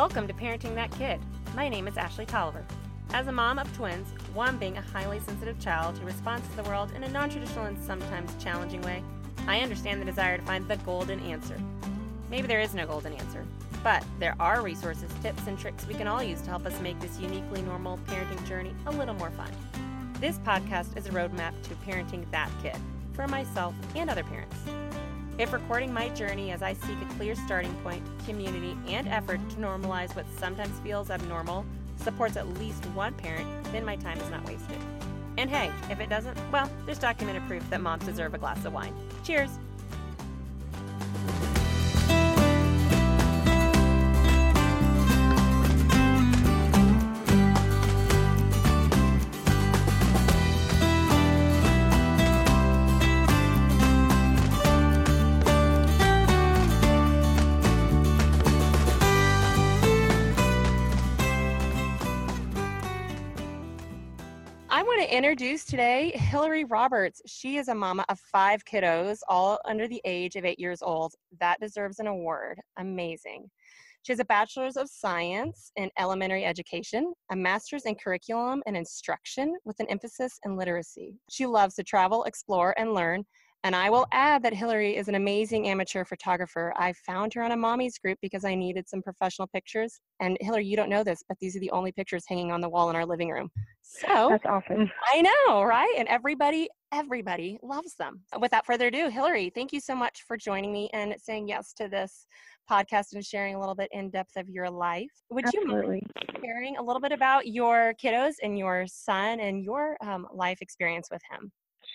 Welcome to Parenting That Kid. My name is Ashley Tolliver. As a mom of twins, one being a highly sensitive child who responds to the world in a non traditional and sometimes challenging way, I understand the desire to find the golden answer. Maybe there is no golden answer, but there are resources, tips, and tricks we can all use to help us make this uniquely normal parenting journey a little more fun. This podcast is a roadmap to parenting that kid for myself and other parents. If recording my journey as I seek a clear starting point, community, and effort to normalize what sometimes feels abnormal supports at least one parent, then my time is not wasted. And hey, if it doesn't, well, there's documented proof that moms deserve a glass of wine. Cheers! Introduce today Hillary Roberts. She is a mama of five kiddos, all under the age of eight years old. That deserves an award. Amazing. She has a bachelor's of science in elementary education, a master's in curriculum and instruction with an emphasis in literacy. She loves to travel, explore, and learn. And I will add that Hillary is an amazing amateur photographer. I found her on a mommy's group because I needed some professional pictures. And Hillary, you don't know this, but these are the only pictures hanging on the wall in our living room. So That's awesome. I know, right? And everybody, everybody loves them. Without further ado, Hillary, thank you so much for joining me and saying yes to this podcast and sharing a little bit in depth of your life. Would you mind Absolutely. sharing a little bit about your kiddos and your son and your um, life experience with him?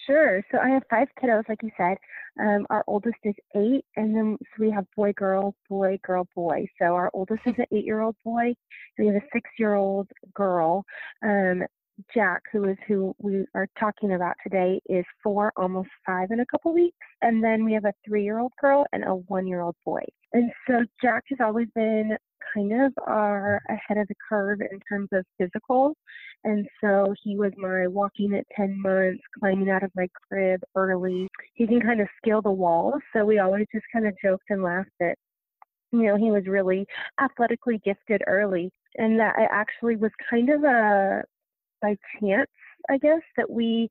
Sure. So I have five kiddos, like you said. Um, our oldest is eight, and then so we have boy, girl, boy, girl, boy. So our oldest is an eight-year-old boy. and We have a six-year-old girl. Um, Jack, who is who we are talking about today, is four, almost five in a couple weeks. And then we have a three-year-old girl and a one-year-old boy. And so Jack has always been kind of our ahead of the curve in terms of physical. And so he was my walking at 10 months, climbing out of my crib early. He can kind of scale the walls. So we always just kind of joked and laughed that, you know, he was really athletically gifted early. And that it actually was kind of a by chance, I guess, that we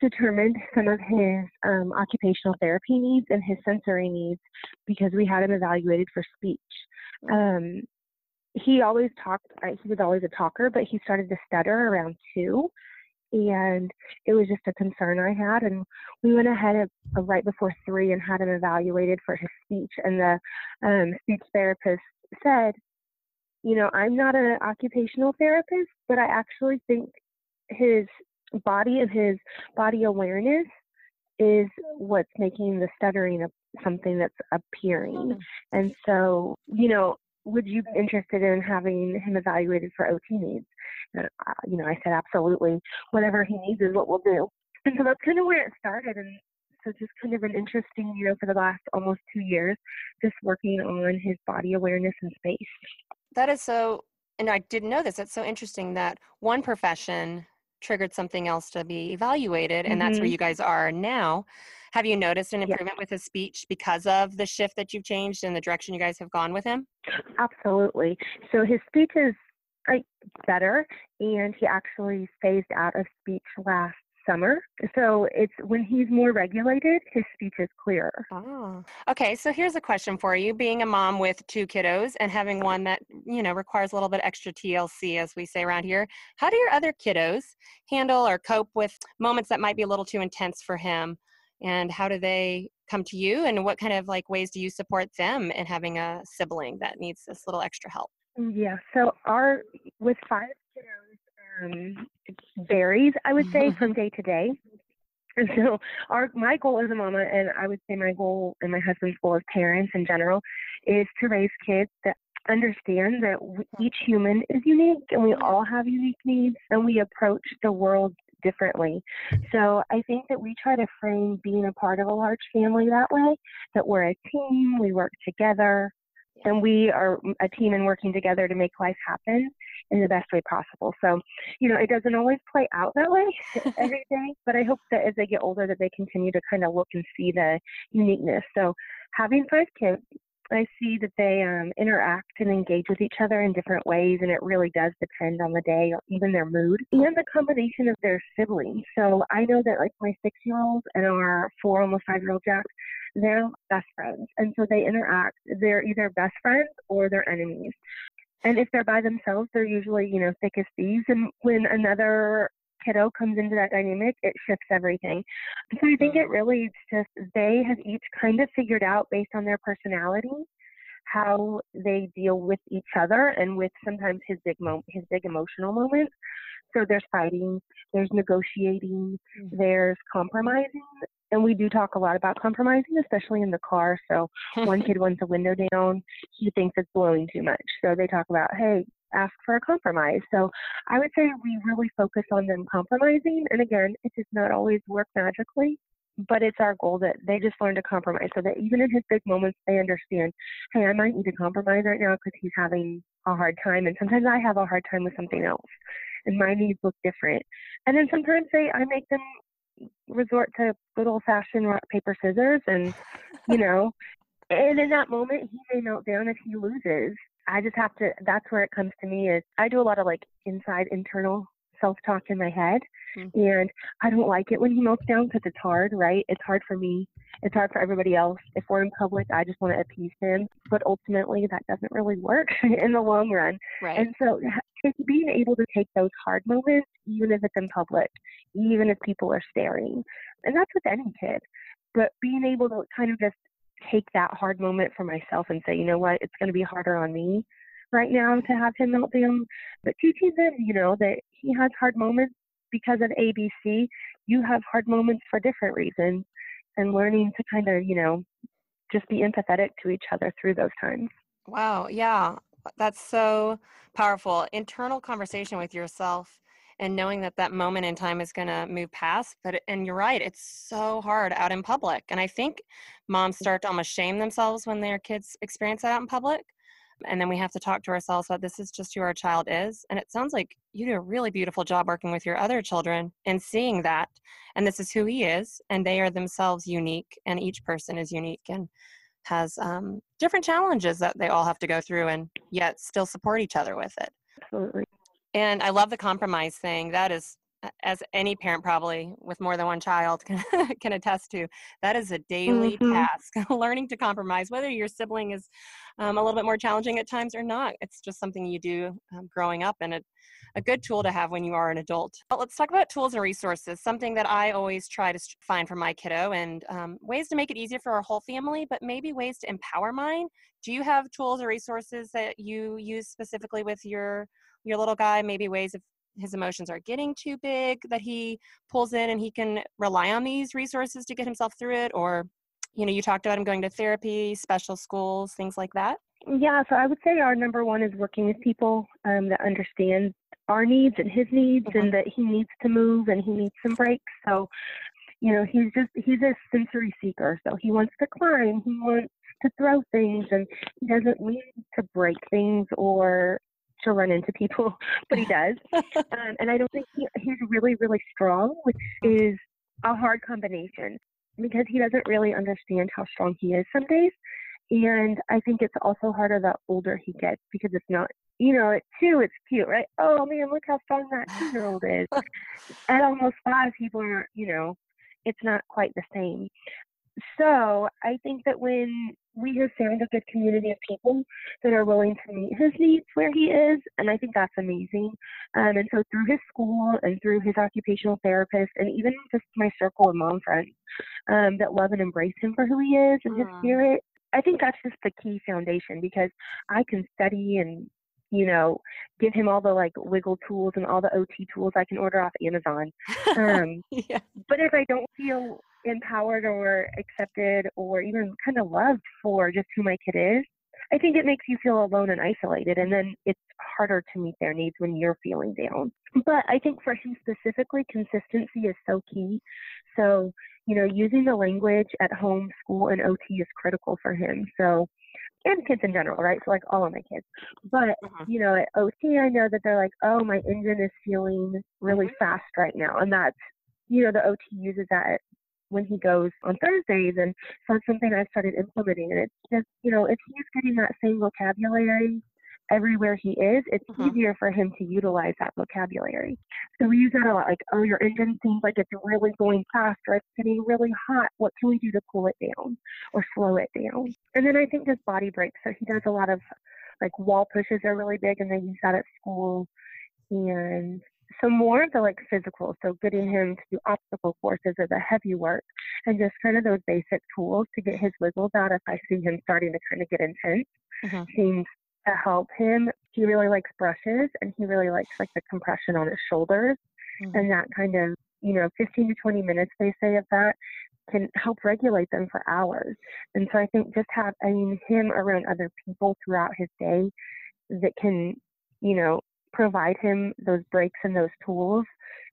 determined some of his um, occupational therapy needs and his sensory needs because we had him evaluated for speech. Um, he always talked, he was always a talker, but he started to stutter around two. And it was just a concern I had. And we went ahead right before three and had him evaluated for his speech. And the um, speech therapist said, you know, I'm not an occupational therapist, but I actually think his body and his body awareness is what's making the stuttering a, something that's appearing. And so, you know, would you be interested in having him evaluated for OT needs? And, uh, you know, I said, absolutely. Whatever he needs is what we'll do. And so that's kind of where it started. And so just kind of an interesting, you know, for the last almost two years, just working on his body awareness and space. That is so, and I didn't know this. It's so interesting that one profession triggered something else to be evaluated, and that's where Mhm. you guys are now. Have you noticed an Yeah. improvement with his speech because of the shift that you've changed and the direction you guys have gone with him? Absolutely. So his speech is like better, and he actually phased out of speech last summer. So it's when he's more regulated, his speech is clearer. Oh, okay. So here's a question for you: Being a mom with two kiddos and having one that you know requires a little bit extra TLC, as we say around here, how do your other kiddos handle or cope with moments that might be a little too intense for him? And how do they come to you? And what kind of like ways do you support them in having a sibling that needs this little extra help? Yeah. So our with five kiddos, um, varies. I would say from day to day. And so our my goal as a mama, and I would say my goal and my husband's goal as parents in general, is to raise kids that understand that each human is unique and we mm-hmm. all have unique needs and we approach the world differently. So I think that we try to frame being a part of a large family that way, that we're a team, we work together, and we are mm, a team and working together to make life happen in the best way possible. So, you know, it doesn't always play out that way every day, but I hope that as they get older that they continue to kind of look and see the uniqueness. So, having five kids, I see that they um, interact and engage with each other in different ways, and it really does depend on the day or even their mood and the combination of their siblings. So I know that like my six year old and our four, almost five year old Jack, they're best friends. And so they interact. They're either best friends or they're enemies. And if they're by themselves, they're usually, you know, thick as thieves. And when another kiddo comes into that dynamic, it shifts everything. So I think it really is just they have each kind of figured out based on their personality how they deal with each other and with sometimes his big mo- his big emotional moments. So there's fighting, there's negotiating, mm-hmm. there's compromising, and we do talk a lot about compromising, especially in the car. So one kid wants a window down, he thinks it's blowing too much. So they talk about, hey, ask for a compromise. So I would say we really focus on them compromising. And again, it does not always work magically, but it's our goal that they just learn to compromise so that even in his big moments, they understand, hey, I might need to compromise right now because he's having a hard time. And sometimes I have a hard time with something else and my needs look different. And then sometimes they, I make them resort to good old fashioned rock, paper, scissors. And, you know, and in that moment, he may melt down if he loses. I just have to, that's where it comes to me is I do a lot of like inside internal self talk in my head. Mm-hmm. And I don't like it when he melts down because it's hard, right? It's hard for me. It's hard for everybody else. If we're in public, I just want to appease him. But ultimately, that doesn't really work in the long run. Right. And so being able to take those hard moments, even if it's in public, even if people are staring, and that's with any kid, but being able to kind of just take that hard moment for myself and say, you know what, it's going to be harder on me right now to have him melt down. But teaching them, you know, that he has hard moments because of ABC. You have hard moments for different reasons, and learning to kind of, you know, just be empathetic to each other through those times. Wow. Yeah. That's so powerful. Internal conversation with yourself and knowing that that moment in time is going to move past but and you're right it's so hard out in public and i think moms mm. start to almost shame themselves when their kids experience that out in public and then we have to talk to ourselves about this is just who our child is and it sounds like you do a really beautiful job working with your other children and seeing that and this is who he is and they are themselves unique and each person is unique and has um, different challenges that they all have to go through and yet still support each other with it absolutely and I love the compromise thing. That is, as any parent probably with more than one child can, can attest to, that is a daily mm-hmm. task. Learning to compromise, whether your sibling is um, a little bit more challenging at times or not. It's just something you do um, growing up and a, a good tool to have when you are an adult. But let's talk about tools and resources, something that I always try to find for my kiddo and um, ways to make it easier for our whole family, but maybe ways to empower mine. Do you have tools or resources that you use specifically with your your little guy maybe ways if his emotions are getting too big that he pulls in and he can rely on these resources to get himself through it? Or you know you talked about him going to therapy special schools things like that? Yeah so i would say our number one is working with people um, that understand our needs and his needs mm-hmm. and that he needs to move and he needs some breaks. So you know he's just he's a sensory seeker. So he wants to climb he wants to throw things and he doesn't mean to break things or to run into people, but he does. um, and I don't think he, he's really, really strong, which is a hard combination because he doesn't really understand how strong he is some days. And I think it's also harder the older he gets because it's not, you know, at two, it's cute, right? Oh man, look how strong that two year old is. at almost five, people are, you know, it's not quite the same. So I think that when we have found a good community of people that are willing to meet his needs where he is, and I think that's amazing. Um, and so through his school and through his occupational therapist, and even just my circle of mom friends um, that love and embrace him for who he is and his spirit, I think that's just the key foundation because I can study and you know, give him all the like wiggle tools and all the OT tools I can order off Amazon. Um, yeah. But if I don't feel empowered or accepted or even kind of loved for just who my kid is, I think it makes you feel alone and isolated, and then it's harder to meet their needs when you're feeling down. But I think for him specifically, consistency is so key. So, you know, using the language at home, school, and OT is critical for him. So, and kids in general, right? So, like all of my kids. But, uh-huh. you know, at OT, I know that they're like, oh, my engine is feeling really mm-hmm. fast right now. And that's, you know, the OT uses that when he goes on Thursdays. And so it's something I've started implementing. And it's just, you know, if he's getting that same vocabulary everywhere he is, it's Mhm. easier for him to utilize that vocabulary. So we use that a lot, like, oh, your engine seems like it's really going fast or it's getting really hot. What can we do to cool it down or slow it down? And then I think just body breaks. So he does a lot of like wall pushes are really big and they use that at school. And so more of the like physical, so getting him to do obstacle courses or the heavy work and just kind of those basic tools to get his wiggles out if I see him starting to kind of get intense Mhm. seems to help him. He really likes brushes and he really likes like the compression on his shoulders Mhm. and that kind of, you know, 15 to 20 minutes they say of that can help regulate them for hours. And so I think just I mean, him around other people throughout his day that can, you know, provide him those breaks and those tools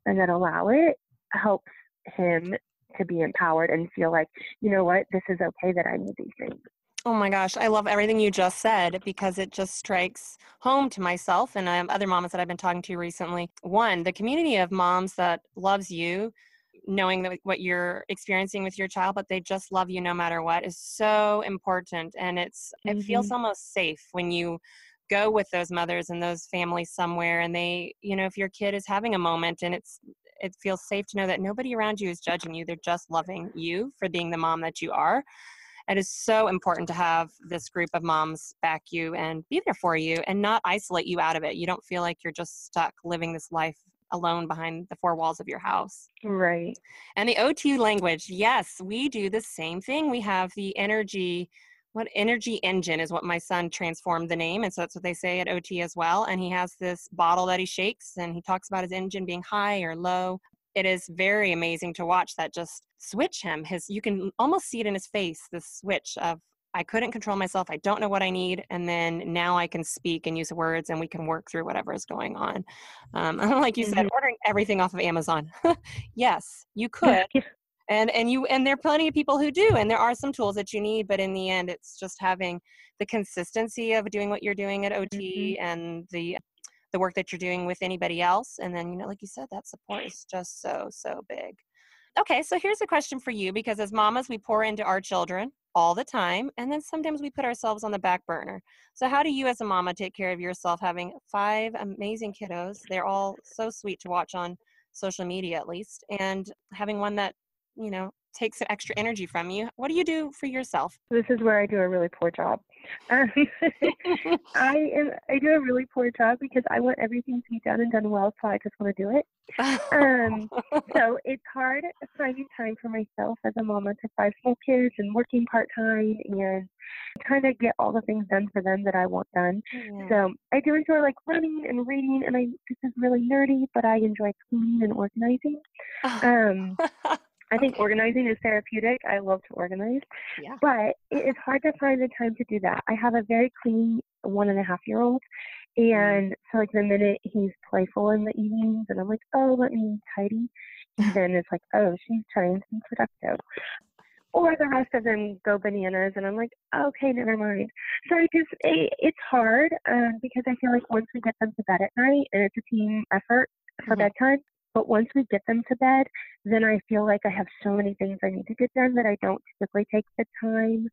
and that allow it helps him to be empowered and feel like, you know what, this is okay that I need these things. Oh my gosh, I love everything you just said because it just strikes home to myself and um, other moms that I've been talking to recently. One, the community of moms that loves you, knowing that what you're experiencing with your child, but they just love you no matter what, is so important. And it's it feels almost safe when you go with those mothers and those families somewhere, and they, you know, if your kid is having a moment and it's it feels safe to know that nobody around you is judging you; they're just loving you for being the mom that you are it is so important to have this group of moms back you and be there for you and not isolate you out of it. You don't feel like you're just stuck living this life alone behind the four walls of your house. Right. And the OT language, yes, we do the same thing. We have the energy, what energy engine is what my son transformed the name. And so that's what they say at OT as well. And he has this bottle that he shakes and he talks about his engine being high or low. It is very amazing to watch that just switch him. His you can almost see it in his face, this switch of I couldn't control myself. I don't know what I need. And then now I can speak and use words and we can work through whatever is going on. Um, like you said, ordering everything off of Amazon. yes, you could. And, and you and there are plenty of people who do and there are some tools that you need but in the end it's just having the consistency of doing what you're doing at ot mm-hmm. and the the work that you're doing with anybody else. And then you know like you said that support is just so so big. Okay so here's a question for you because as mamas we pour into our children all the time and then sometimes we put ourselves on the back burner. So how do you as a mama take care of yourself having five amazing kiddos? They're all so sweet to watch on social media at least and having one that you know takes some extra energy from you what do you do for yourself This is where I do a really poor job. Um, I am I do a really poor job because I want everything to be done and done well, so I just want to do it. Um, so it's hard finding time for myself as a mama to five small kids and working part time and trying to get all the things done for them that I want done. Yeah. So I do enjoy like running and reading, and I this is really nerdy, but I enjoy cleaning and organizing. Um, I think organizing is therapeutic. I love to organize. Yeah. But it is hard to find the time to do that. I have a very clean one and a half year old. And so, like, the minute he's playful in the evenings and I'm like, oh, let me tidy, then it's like, oh, she's trying to be productive. Or the rest of them go bananas, and I'm like, okay, never mind. So I just, it, it's hard um, because I feel like once we get them to bed at night, and it's a team effort for Mhm. bedtime, but once we get them to bed, then I feel like I have so many things I need to get done that I don't typically take the time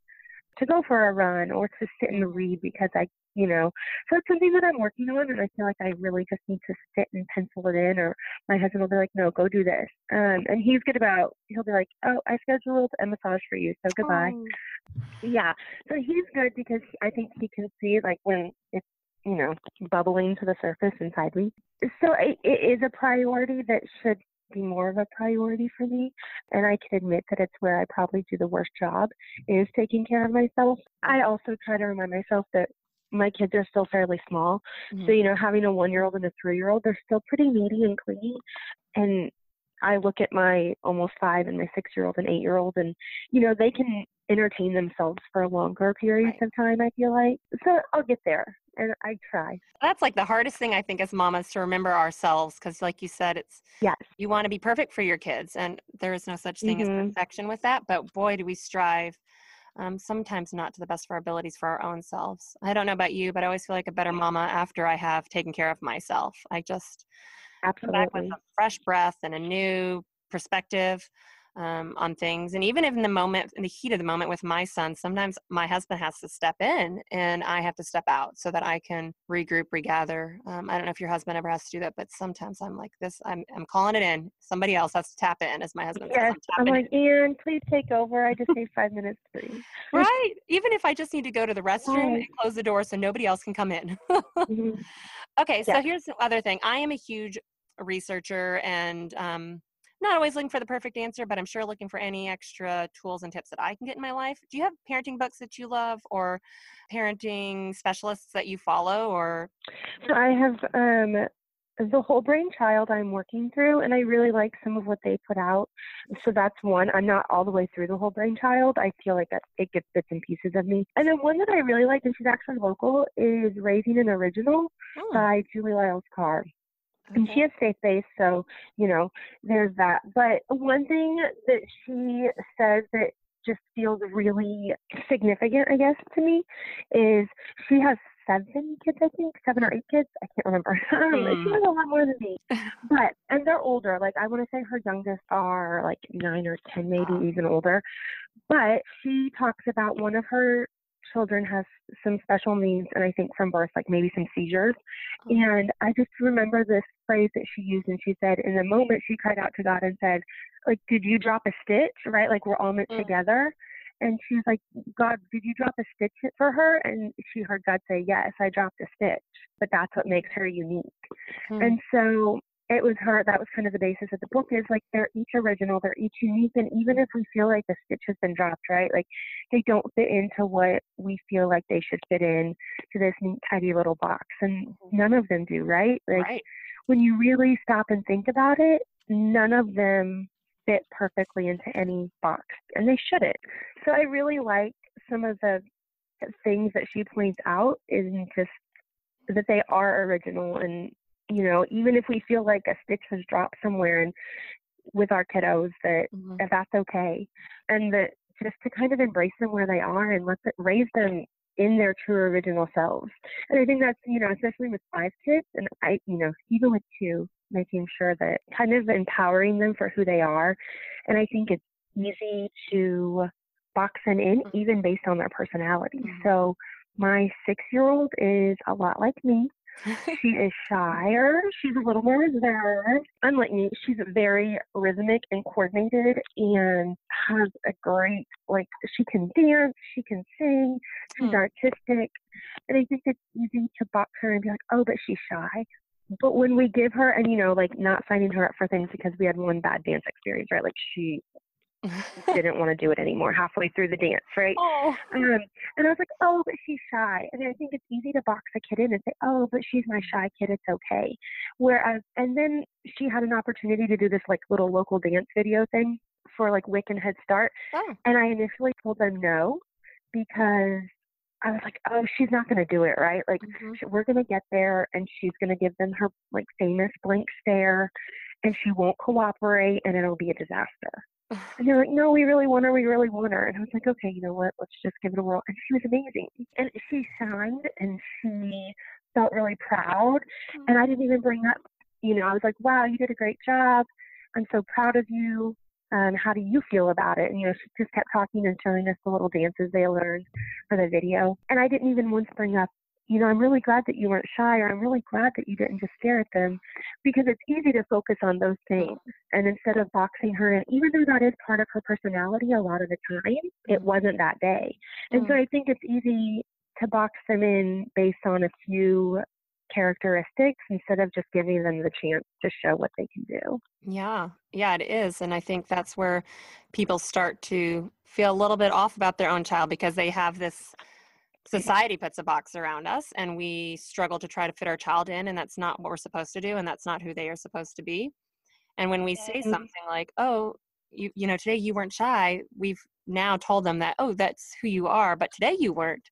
to go for a run or to sit and read because I, you know, so it's something that I'm working on and I feel like I really just need to sit and pencil it in or my husband will be like, no, go do this. Um, and he's good about, he'll be like, oh, I scheduled a massage for you, so goodbye. Oh. Yeah. So he's good because I think he can see like when it's, you know, bubbling to the surface inside me. So it, it is a priority that should be more of a priority for me. And I can admit that it's where I probably do the worst job is taking care of myself. I also try to remind myself that my kids are still fairly small. So, Mhm. you know, having a one year old and a three year old, they're still pretty needy and clingy. And I look at my almost five and my six year old and eight year old, and, you know, they can entertain themselves for longer periods Right. of time, I feel like. So I'll get there and I try. that's like the hardest thing i think as mamas to remember ourselves because like you said it's Yes. you want to be perfect for your kids and there is no such thing as Mhm. perfection with that but boy do we strive um, sometimes not to the best of our abilities for our own selves i don't know about you but i always feel like a better mama after i have taken care of myself i just come back with a fresh breath and a new perspective um, on things. And even in the moment, in the heat of the moment with my son, sometimes my husband has to step in and I have to step out so that I can regroup, regather. Um, I don't know if your husband ever has to do that, but sometimes I'm like this, I'm, I'm calling it in. Somebody else has to tap in as my husband yes, says. I'm, I'm like, Ian, please take over. I just need five minutes to breathe. right. Even if I just need to go to the restroom and close the door so nobody else can come in. mm-hmm. Okay, so here's the other thing. I am a huge researcher and um, not always looking for the perfect answer, but I'm sure looking for any extra tools and tips that I can get in my life. Do you have parenting books that you love or parenting specialists that you follow or so I have um the whole brain child I'm working through and I really like some of what they put out. So that's one. I'm not all the way through the whole brain child. I feel like that it gets bits and pieces of me. And then one that I really like and she's actually local is Raising an Original oh. by Julie Lyles Carr. Okay. And she has faith based, so you know, there's that. But one thing that she says that just feels really significant, I guess, to me, is she has seven kids, I think, seven or eight kids. I can't remember. Mm. she has a lot more than me. But and they're older. Like I want to say her youngest are like nine or ten, maybe wow. even older. But she talks about one of her children has some special needs and I think from birth, like maybe some seizures. Oh. And I just remember this phrase that she used and she said, in the moment she cried out to God and said, like, did you drop a stitch? Right? Like we're all meant mm. together. And she was like, God, did you drop a stitch for her? And she heard God say, Yes, I dropped a stitch, but that's what makes her unique. Mm. And so it was her that was kind of the basis of the book is like they're each original they're each unique and even if we feel like the stitch has been dropped right like they don't fit into what we feel like they should fit in to this neat tidy little box and mm-hmm. none of them do right like right. when you really stop and think about it none of them fit perfectly into any box and they shouldn't so i really like some of the things that she points out in just that they are original and you know, even if we feel like a stitch has dropped somewhere and with our kiddos that, mm-hmm. that's okay and that just to kind of embrace them where they are and let them raise them in their true original selves. And I think that's, you know, especially with five kids and I, you know, even with two, making sure that kind of empowering them for who they are. And I think it's easy to box them in mm-hmm. even based on their personality. Mm-hmm. So my six year old is a lot like me she is shyer. She's a little more reserved. Unlike me, she's very rhythmic and coordinated and has a great, like, she can dance, she can sing, she's hmm. artistic. And I think it's easy to box her and be like, oh, but she's shy. But when we give her, and you know, like not signing her up for things because we had one bad dance experience, right? Like she didn't want to do it anymore halfway through the dance, right? Oh. Um, and I was like, oh, but she's shy. And I think it's easy to box a kid in and say, oh, but she's my shy kid. It's okay. Whereas, and then she had an opportunity to do this like little local dance video thing for like WIC and Head Start. Oh. And I initially told them no because I was like, oh, she's not going to do it, right? Like, mm-hmm. we're going to get there and she's going to give them her like famous blank stare and she won't cooperate and it'll be a disaster. And they're like, no, we really want her. We really want her. And I was like, okay, you know what? Let's just give it a whirl. And she was amazing. And she signed and she felt really proud. Mm-hmm. And I didn't even bring up, you know, I was like, wow, you did a great job. I'm so proud of you. And how do you feel about it? And, you know, she just kept talking and showing us the little dances they learned for the video. And I didn't even once bring up, you know, I'm really glad that you weren't shy, or I'm really glad that you didn't just stare at them, because it's easy to focus on those things. And instead of boxing her in, even though that is part of her personality, a lot of the time, it wasn't that day. And mm. so I think it's easy to box them in based on a few characteristics instead of just giving them the chance to show what they can do. Yeah, yeah, it is. And I think that's where people start to feel a little bit off about their own child because they have this society puts a box around us and we struggle to try to fit our child in and that's not what we're supposed to do and that's not who they are supposed to be. And when we say something like oh you you know today you weren't shy we've now told them that oh that's who you are but today you weren't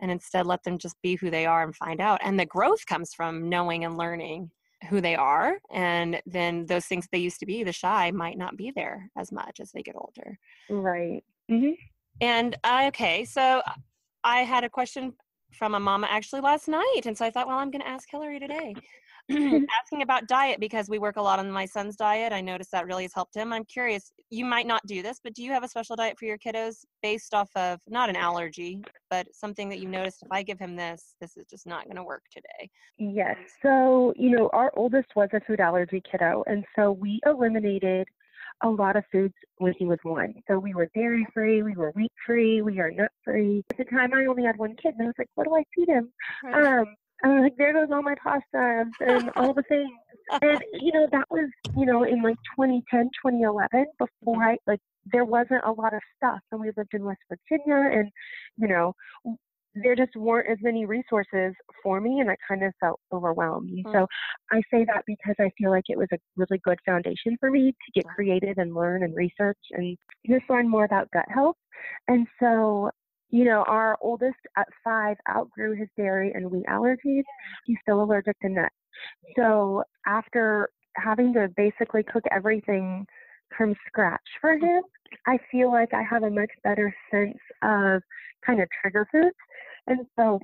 and instead let them just be who they are and find out. And the growth comes from knowing and learning who they are and then those things they used to be the shy might not be there as much as they get older. Right. Mm-hmm. and uh, okay so I had a question from a mama actually last night. And so I thought, well, I'm going to ask Hillary today. asking about diet because we work a lot on my son's diet. I noticed that really has helped him. I'm curious, you might not do this, but do you have a special diet for your kiddos based off of not an allergy, but something that you noticed if I give him this, this is just not going to work today? Yes. So, you know, our oldest was a food allergy kiddo, and so we eliminated a lot of foods when he was one. So we were dairy free, we were wheat free, we are nut free. At the time, I only had one kid, and I was like, what do I feed him? Right. Um, I'm like, there goes all my pasta and all the things. And, you know, that was, you know, in like 2010, 2011, before I, like, there wasn't a lot of stuff. And we lived in West Virginia, and, you know, there just weren't as many resources for me and I kind of felt overwhelmed. Mm. So I say that because I feel like it was a really good foundation for me to get creative and learn and research and just learn more about gut health. And so, you know, our oldest at five outgrew his dairy and wheat allergies. He's still allergic to nuts. So after having to basically cook everything from scratch for him, I feel like I have a much better sense of kind of trigger foods. And so,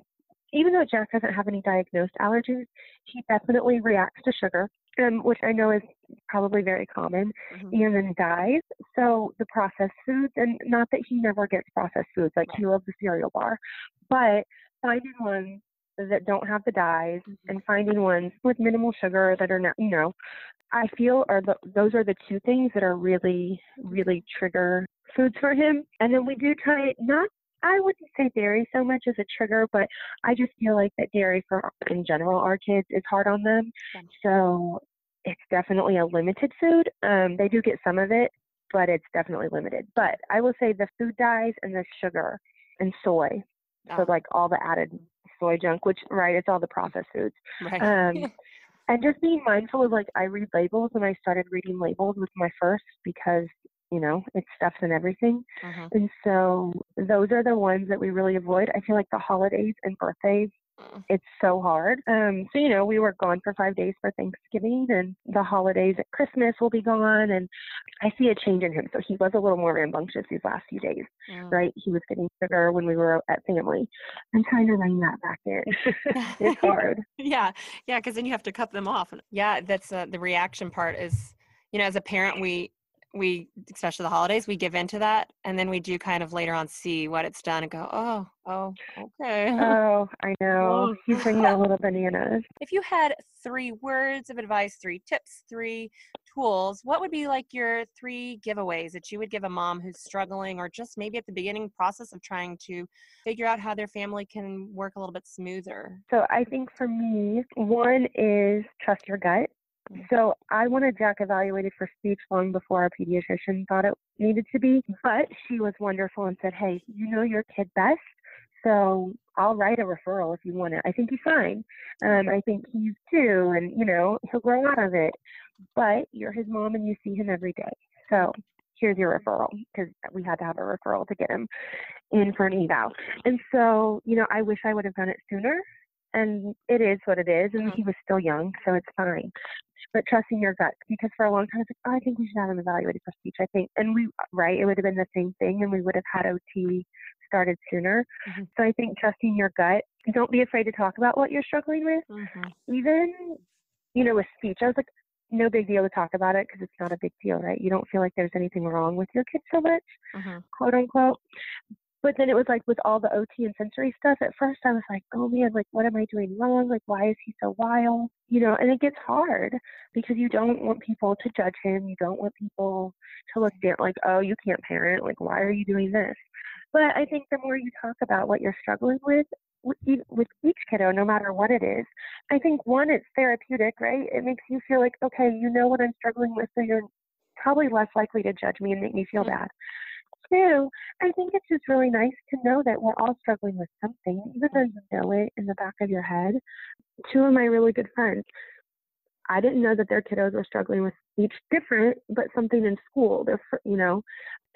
even though Jack doesn't have any diagnosed allergies, he definitely reacts to sugar, um, which I know is probably very common, mm-hmm. and then dyes. So, the processed foods, and not that he never gets processed foods, like he loves the cereal bar, but finding ones that don't have the dyes mm-hmm. and finding ones with minimal sugar that are not, you know, I feel are the, those are the two things that are really, really trigger foods for him. And then we do try not I wouldn't say dairy so much as a trigger, but I just feel like that dairy for in general our kids is hard on them. So it's definitely a limited food. Um, they do get some of it, but it's definitely limited. But I will say the food dyes and the sugar and soy. Oh. So like all the added soy junk, which right, it's all the processed foods. Right. Um, and just being mindful of like I read labels and I started reading labels with my first because you know it's stuffs and everything uh-huh. and so those are the ones that we really avoid i feel like the holidays and birthdays mm. it's so hard. Um, so you know, we were gone for five days for Thanksgiving, and the holidays at Christmas will be gone. And I see a change in him. So he was a little more rambunctious these last few days, mm. right? He was getting sugar when we were at family. I'm trying to rein that back in. it's hard. yeah, yeah, because then you have to cut them off. Yeah, that's uh, the reaction part. Is you know, as a parent, we we especially the holidays we give into that and then we do kind of later on see what it's done and go oh oh okay. Oh i know. You bring a little bananas if you had three words of advice three tips three tools what would be like your three giveaways that you would give a mom who's struggling or just maybe at the beginning process of trying to figure out how their family can work a little bit smoother? So i think for me one is trust your gut so I wanted Jack evaluated for speech long before our pediatrician thought it needed to be, but she was wonderful and said, "Hey, you know your kid best, so I'll write a referral if you want it. I think he's fine. Um, I think he's two, and you know he'll grow out of it. But you're his mom and you see him every day, so here's your referral because we had to have a referral to get him in for an eval. And so you know I wish I would have done it sooner and it is what it is, and mm-hmm. he was still young, so it's fine but trusting your gut because for a long time it's like, oh, I think we should have him evaluated for speech. I think, and we, right, it would have been the same thing, and we would have had OT started sooner. Mm-hmm. So I think trusting your gut. Don't be afraid to talk about what you're struggling with. Mm-hmm. Even, you know, with speech, I was like, no big deal to talk about it because it's not a big deal, right? You don't feel like there's anything wrong with your kid so much, mm-hmm. quote unquote. But then it was like with all the OT and sensory stuff, at first I was like, oh man, like what am I doing wrong? Like why is he so wild? You know, and it gets hard because you don't want people to judge him. You don't want people to look at like, oh, you can't parent. Like why are you doing this? But I think the more you talk about what you're struggling with, with each kiddo, no matter what it is, I think one, it's therapeutic, right? It makes you feel like, okay, you know what I'm struggling with, so you're probably less likely to judge me and make me feel mm-hmm. bad too, I think it's just really nice to know that we're all struggling with something, even though you know it in the back of your head. Two of my really good friends, I didn't know that their kiddos were struggling with each different, but something in school. They're, you know,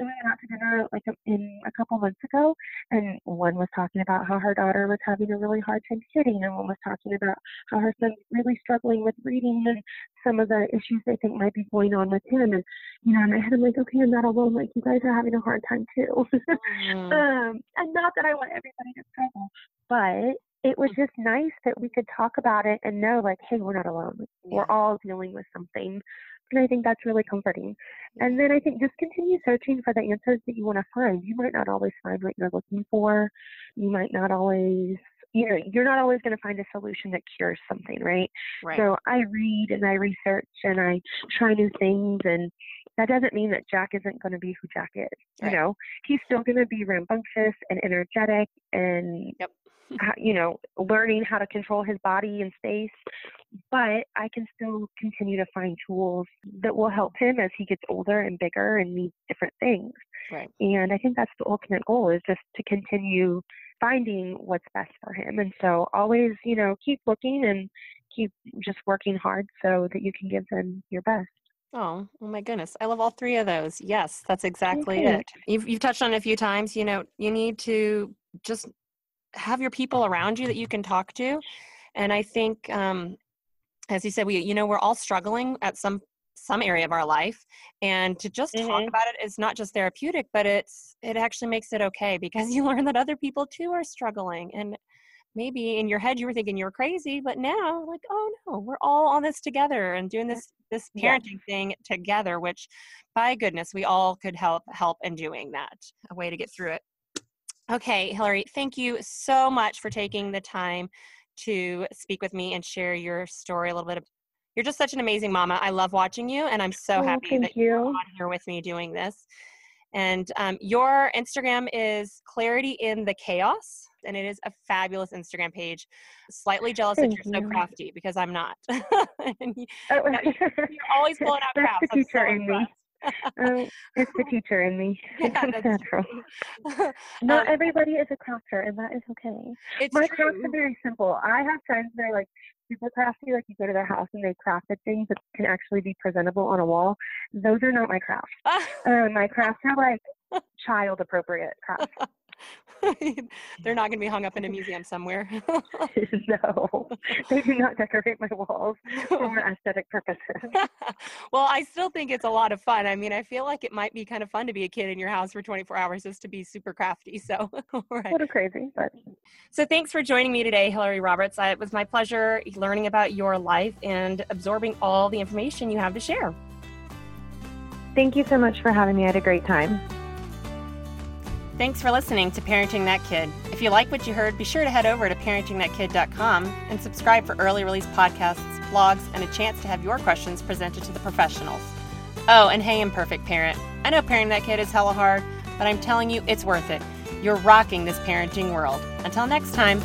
we went out to dinner like in a couple months ago, and one was talking about how her daughter was having a really hard time sitting, and one was talking about how her son's really struggling with reading and some of the issues they think might be going on with him. And you know, in my head, I'm like, okay, I'm not alone. Like you guys are having a hard time too. mm. um, and not that I want everybody to struggle, but it was just nice that we could talk about it and know, like, hey, we're not alone. Yeah. We're all dealing with something. And I think that's really comforting. And then I think just continue searching for the answers that you want to find. You might not always find what you're looking for. You might not always, you know, you're not always going to find a solution that cures something, right? right? So I read and I research and I try new things. And that doesn't mean that Jack isn't going to be who Jack is. Right. You know, he's still going to be rambunctious and energetic and yep you know, learning how to control his body and space. But I can still continue to find tools that will help him as he gets older and bigger and needs different things. Right. And I think that's the ultimate goal is just to continue finding what's best for him. And so always, you know, keep looking and keep just working hard so that you can give them your best. Oh, oh my goodness. I love all three of those. Yes, that's exactly okay. it. You've, you've touched on it a few times. You know, you need to just have your people around you that you can talk to and i think um, as you said we you know we're all struggling at some some area of our life and to just mm-hmm. talk about it is not just therapeutic but it's it actually makes it okay because you learn that other people too are struggling and maybe in your head you were thinking you were crazy but now like oh no we're all on this together and doing this this parenting yeah. thing together which by goodness we all could help help in doing that a way to get through it Okay, Hillary, thank you so much for taking the time to speak with me and share your story a little bit. Of, you're just such an amazing mama. I love watching you, and I'm so oh, happy that you. you're on here with me doing this. And um, your Instagram is Clarity in the Chaos, and it is a fabulous Instagram page. Slightly jealous Thank that you're you. so crafty because I'm not. you, are always pulling out crafts. Teacher so in me um, it's the teacher in me. It comes natural. Not um, everybody is a crafter, and that is okay. It's My true. crafts are very simple. I have friends that are like super crafty, like you go to their house and they crafted things that can actually be presentable on a wall. Those are not my crafts. um, my crafts are like child appropriate crafts. They're not going to be hung up in a museum somewhere. no, they do not decorate my walls for aesthetic purposes. well, I still think it's a lot of fun. I mean, I feel like it might be kind of fun to be a kid in your house for 24 hours just to be super crafty. So, right. What a crazy, but. So, thanks for joining me today, Hillary Roberts. I, it was my pleasure learning about your life and absorbing all the information you have to share. Thank you so much for having me. I had a great time. Thanks for listening to Parenting That Kid. If you like what you heard, be sure to head over to parentingthatkid.com and subscribe for early release podcasts, blogs, and a chance to have your questions presented to the professionals. Oh, and hey, imperfect parent. I know parenting that kid is hella hard, but I'm telling you, it's worth it. You're rocking this parenting world. Until next time.